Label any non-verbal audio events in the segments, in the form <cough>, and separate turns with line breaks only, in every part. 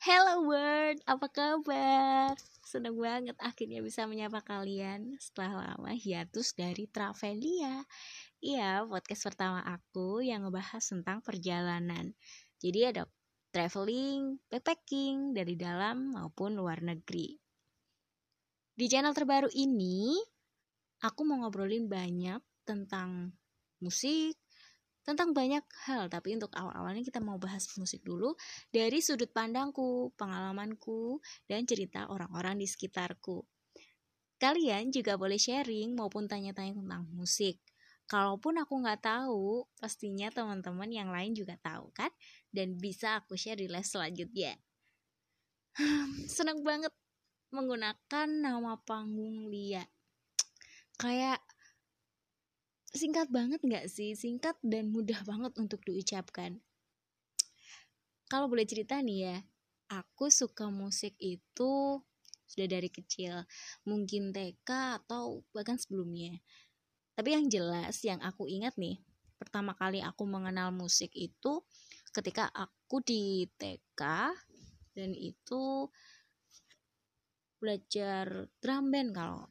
Hello world, apa kabar? Seneng banget akhirnya bisa menyapa kalian setelah lama hiatus dari Travelia. Iya, podcast pertama aku yang ngebahas tentang perjalanan. Jadi ada traveling, backpacking dari dalam maupun luar negeri. Di channel terbaru ini, aku mau ngobrolin banyak tentang musik, tentang banyak hal, tapi untuk awal-awalnya kita mau bahas musik dulu dari sudut pandangku, pengalamanku, dan cerita orang-orang di sekitarku. Kalian juga boleh sharing maupun tanya-tanya tentang musik. Kalaupun aku nggak tahu, pastinya teman-teman yang lain juga tahu kan? Dan bisa aku share di les selanjutnya. <sighs> Senang banget menggunakan nama panggung Lia. Kayak singkat banget nggak sih? Singkat dan mudah banget untuk diucapkan. Kalau boleh cerita nih ya aku suka musik itu sudah dari kecil. Mungkin TK atau bahkan sebelumnya. Tapi yang jelas yang aku ingat nih pertama kali aku mengenal musik itu ketika aku di TK dan itu belajar drum band kalau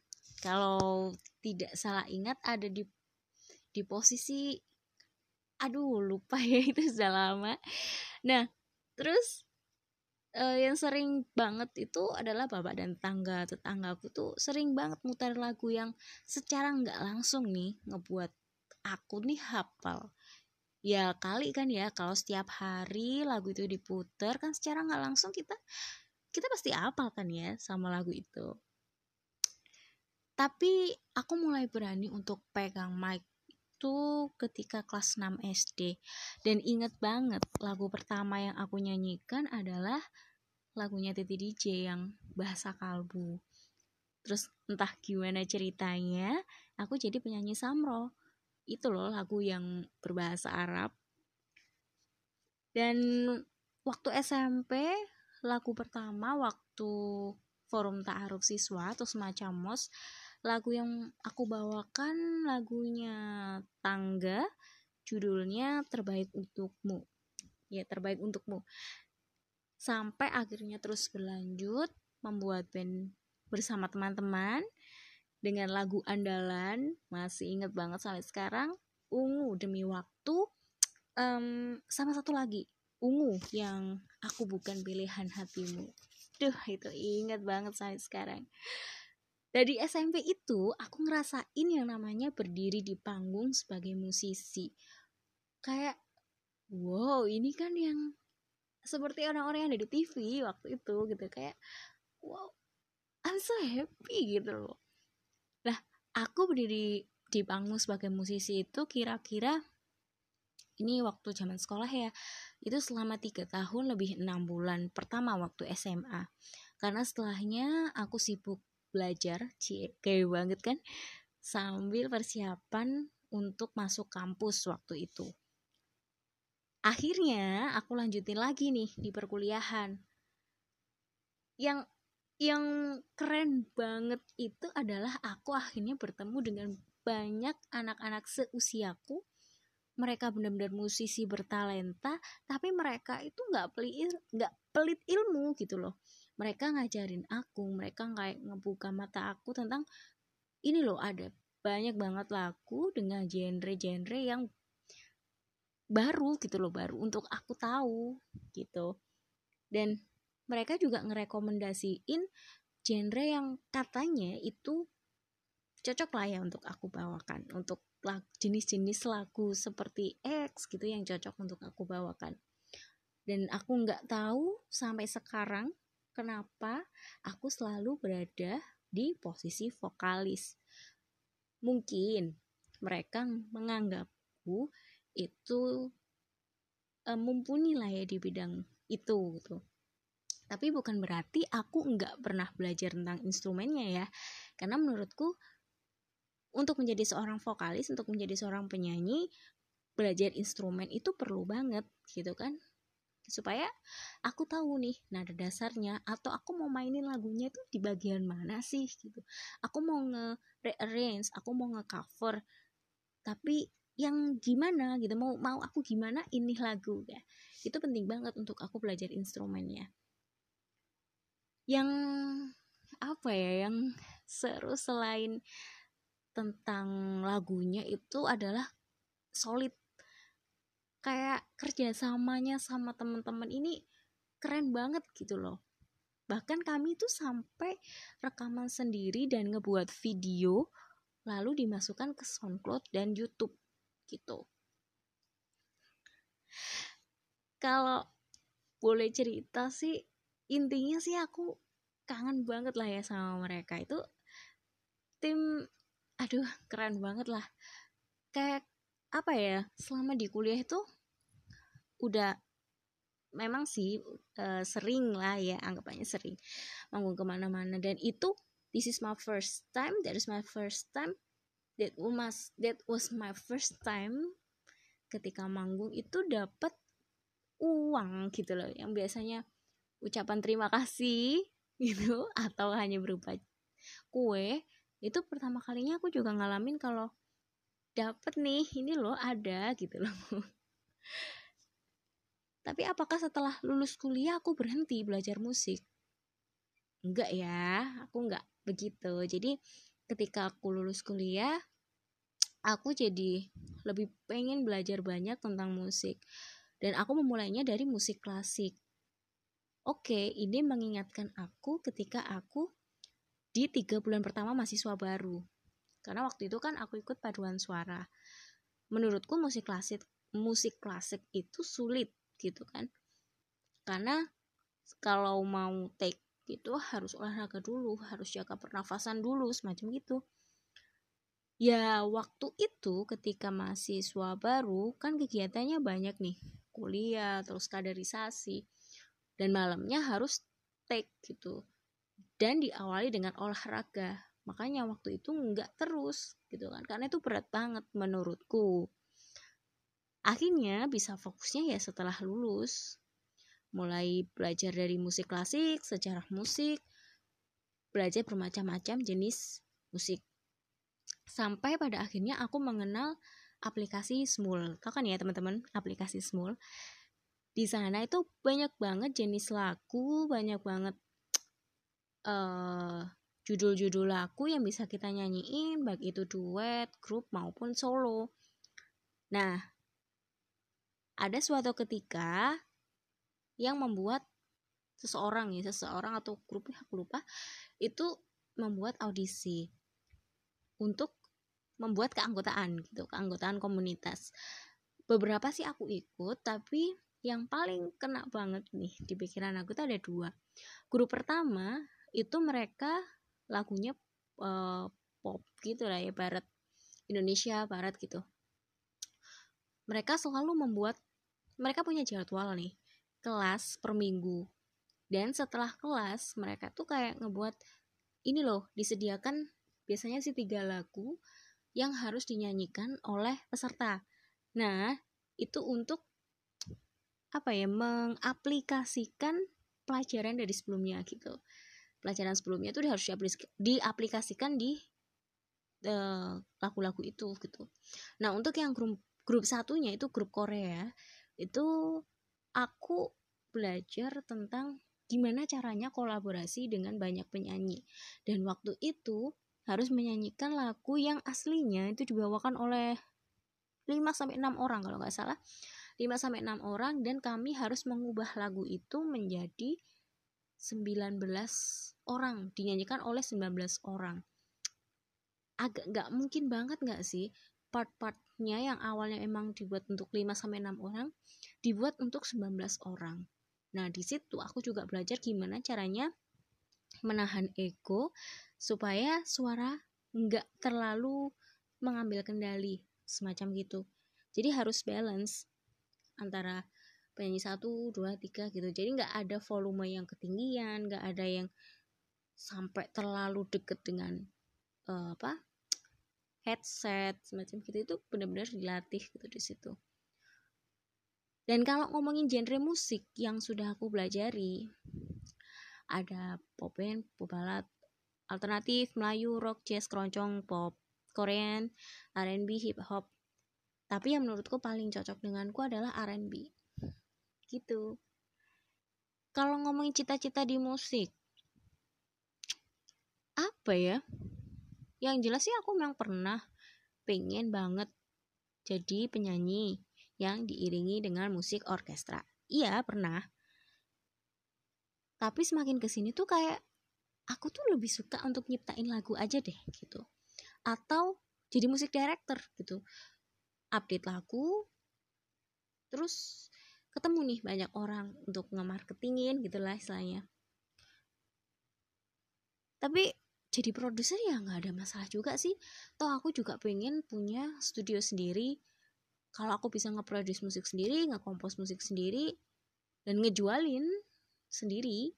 kalau tidak salah ingat ada di di posisi aduh lupa <laughs> ya itu sudah lama. Nah terus uh, yang sering banget itu adalah bapak dan tangga tetanggaku tuh sering banget muter lagu yang secara nggak langsung nih ngebuat aku nih hafal. Ya kali kan ya kalau setiap hari lagu itu diputer kan secara nggak langsung kita kita pasti hafal kan ya sama lagu itu. Tapi aku mulai berani untuk pegang mic itu ketika kelas 6 SD dan inget banget lagu pertama yang aku nyanyikan adalah lagunya Titi DJ yang bahasa kalbu. Terus entah gimana ceritanya aku jadi penyanyi samro. Itu loh lagu yang berbahasa Arab. Dan waktu SMP lagu pertama waktu forum ta'aruf siswa atau semacam mos lagu yang aku bawakan lagunya Tangga judulnya Terbaik Untukmu. Ya terbaik untukmu. Sampai akhirnya terus berlanjut membuat band bersama teman-teman dengan lagu andalan. Masih inget banget sampai sekarang ungu demi waktu. Um, sama satu lagi ungu yang aku bukan pilihan hatimu. Duh itu inget banget sampai sekarang dari SMP itu aku ngerasain yang namanya berdiri di panggung sebagai musisi. Kayak wow ini kan yang seperti orang-orang yang ada di TV waktu itu gitu. Kayak wow I'm so happy gitu loh. Nah aku berdiri di panggung sebagai musisi itu kira-kira ini waktu zaman sekolah ya itu selama tiga tahun lebih enam bulan pertama waktu SMA karena setelahnya aku sibuk belajar kayak banget kan sambil persiapan untuk masuk kampus waktu itu. Akhirnya aku lanjutin lagi nih di perkuliahan. Yang yang keren banget itu adalah aku akhirnya bertemu dengan banyak anak-anak seusiaku. Mereka benar-benar musisi bertalenta tapi mereka itu nggak pelit nggak pelit ilmu gitu loh mereka ngajarin aku mereka kayak ngebuka mata aku tentang ini loh ada banyak banget lagu dengan genre-genre yang baru gitu loh baru untuk aku tahu gitu. Dan mereka juga ngerekomendasiin genre yang katanya itu cocok lah ya untuk aku bawakan untuk jenis-jenis lagu seperti X gitu yang cocok untuk aku bawakan. Dan aku nggak tahu sampai sekarang kenapa aku selalu berada di posisi vokalis. Mungkin mereka menganggapku itu e, mumpuni lah ya di bidang itu gitu. Tapi bukan berarti aku nggak pernah belajar tentang instrumennya ya. Karena menurutku untuk menjadi seorang vokalis, untuk menjadi seorang penyanyi, belajar instrumen itu perlu banget gitu kan supaya aku tahu nih nada dasarnya atau aku mau mainin lagunya itu di bagian mana sih gitu. Aku mau nge rearrange aku mau nge cover tapi yang gimana gitu mau mau aku gimana ini lagu ya itu penting banget untuk aku belajar instrumennya. Yang apa ya yang seru selain tentang lagunya itu adalah solid kayak kerjasamanya sama teman-teman ini keren banget gitu loh. Bahkan kami tuh sampai rekaman sendiri dan ngebuat video lalu dimasukkan ke SoundCloud dan YouTube gitu. Kalau boleh cerita sih intinya sih aku kangen banget lah ya sama mereka. Itu tim aduh keren banget lah. Kayak apa ya selama di kuliah itu udah memang sih uh, sering lah ya anggapannya sering manggung ke mana-mana. Dan itu this is my first time that is my first time that was that was my first time ketika manggung itu dapat uang gitu loh yang biasanya ucapan terima kasih <laughs> gitu atau hanya berupa kue. Itu pertama kalinya aku juga ngalamin kalau dapet nih ini loh ada gitu loh <laughs> tapi apakah setelah lulus kuliah aku berhenti belajar musik? Enggak ya, aku enggak begitu. Jadi ketika aku lulus kuliah, aku jadi lebih pengen belajar banyak tentang musik. Dan aku memulainya dari musik klasik. Oke, ini mengingatkan aku ketika aku di tiga bulan pertama mahasiswa baru. Karena waktu itu kan aku ikut paduan suara. Menurutku musik klasik musik klasik itu sulit gitu kan. Karena kalau mau take gitu harus olahraga dulu harus jaga pernafasan dulu semacam gitu. Ya waktu itu ketika mahasiswa baru kan kegiatannya banyak nih. Kuliah terus kaderisasi. Dan malamnya harus take gitu. Dan diawali dengan olahraga makanya waktu itu nggak terus gitu kan. Karena itu berat banget menurutku. Akhirnya bisa fokusnya ya setelah lulus. Mulai belajar dari musik klasik sejarah musik belajar bermacam-macam jenis musik. Sampai pada akhirnya aku mengenal aplikasi Smul tau kan ya teman-teman? Aplikasi Smul di sana itu banyak banget jenis lagu banyak banget uh, judul-judul lagu yang bisa kita nyanyiin baik itu duet grup maupun solo. Nah ada suatu ketika yang membuat seseorang ya seseorang atau grupnya aku lupa itu membuat audisi untuk membuat keanggotaan gitu keanggotaan komunitas. Beberapa sih aku ikut tapi yang paling kena banget nih di pikiran aku tuh ada dua. Grup pertama itu mereka lagunya uh, pop gitu lah ya barat Indonesia barat gitu. Mereka selalu membuat mereka punya jadwal nih kelas per minggu. Dan setelah kelas mereka tuh kayak ngebuat ini loh disediakan biasanya sih tiga lagu yang harus dinyanyikan oleh peserta. Nah itu untuk apa ya mengaplikasikan pelajaran dari sebelumnya gitu pelajaran sebelumnya itu harus diaplikasikan di eh, lagu-lagu itu gitu. Nah untuk yang grup grup satunya itu grup Korea itu aku belajar tentang gimana caranya kolaborasi dengan banyak penyanyi. Dan waktu itu harus menyanyikan lagu yang aslinya itu dibawakan oleh 5 sampai 6 orang kalau nggak salah. 5 sampai 6 orang dan kami harus mengubah lagu itu menjadi 19 orang dinyanyikan oleh 19 orang agak nggak mungkin banget nggak sih part-partnya yang awalnya emang dibuat untuk 5 sampai 6 orang dibuat untuk 19 orang. Nah, di situ aku juga belajar gimana caranya menahan ego supaya suara nggak terlalu mengambil kendali semacam gitu. Jadi harus balance antara penyanyi satu, dua, tiga gitu. Jadi nggak ada volume yang ketinggian, nggak ada yang sampai terlalu deket dengan uh, apa headset semacam gitu itu benar-benar dilatih gitu di situ dan kalau ngomongin genre musik yang sudah aku pelajari ada pop band, pop ballad, alternatif, Melayu, rock, jazz, keroncong, pop, Korean, R&B, hip hop. Tapi yang menurutku paling cocok denganku adalah R&B. Gitu. Kalau ngomongin cita-cita di musik, apa ya? Yang jelas sih aku memang pernah pengen banget jadi penyanyi yang diiringi dengan musik orkestra. Iya pernah. Tapi semakin ke sini tuh kayak aku tuh lebih suka untuk nyiptain lagu aja deh gitu. Atau jadi musik director gitu. Update lagu terus ketemu nih banyak orang untuk nge-marketingin gitu lah istilahnya. Tapi jadi produser ya nggak ada masalah juga sih. Toh aku juga pengen punya studio sendiri. Kalau aku bisa nge-produce musik sendiri nge-compose musik sendiri dan ngejualin sendiri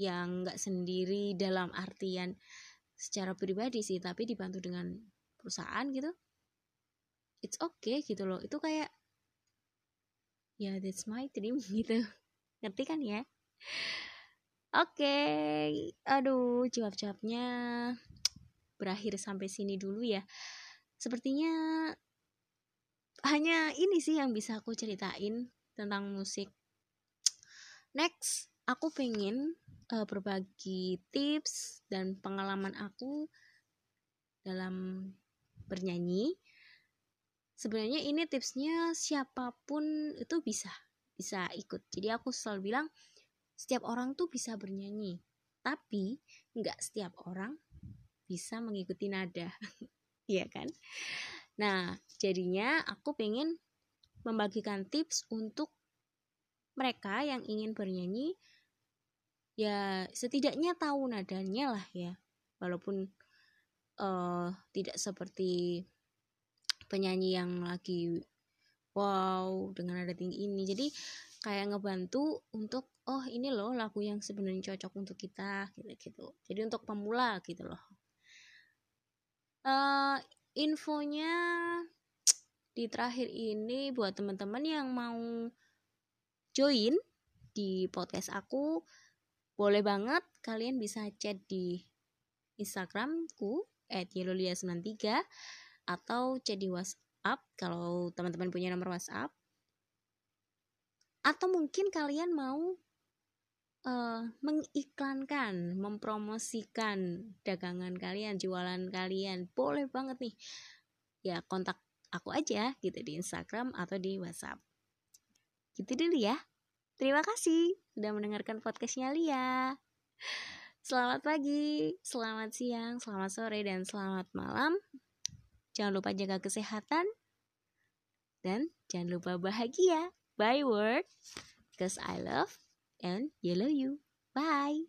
yang nggak sendiri dalam artian secara pribadi sih tapi dibantu dengan perusahaan gitu it's okay gitu loh. Itu kayak ya yeah, that's my dream <laughs> gitu ngerti kan ya Oke, okay. aduh jawab-jawabnya berakhir sampai sini dulu ya. Sepertinya hanya ini sih yang bisa aku ceritain tentang musik. Next, aku pengen uh, berbagi tips dan pengalaman aku dalam bernyanyi. Sebenarnya ini tipsnya siapa pun itu bisa bisa ikut. Jadi aku selalu bilang setiap orang tuh bisa bernyanyi, tapi nggak setiap orang bisa mengikuti nada, <laughs> iya kan? Nah, jadinya aku pengen membagikan tips untuk mereka yang ingin bernyanyi, ya setidaknya tahu nadanya lah ya, walaupun uh, tidak seperti penyanyi yang lagi wow dengan nada tinggi ini. Jadi kayak ngebantu untuk oh ini loh lagu yang sebenarnya cocok untuk kita gitu gitu. Jadi untuk pemula gitu loh. Uh, infonya di terakhir ini buat teman-teman yang mau join di podcast aku boleh banget kalian bisa chat di Instagramku @yelolia93 atau chat di WhatsApp kalau teman-teman punya nomor WhatsApp atau mungkin kalian mau uh, mengiklankan, mempromosikan dagangan kalian, jualan kalian, boleh banget nih. Ya kontak aku aja gitu di Instagram atau di WhatsApp. Gitu dulu ya. Terima kasih sudah mendengarkan podcastnya Lia. Selamat pagi, selamat siang, selamat sore, dan selamat malam. Jangan lupa jaga kesehatan dan jangan lupa bahagia. Bye world, cause I love and yellow you. Bye.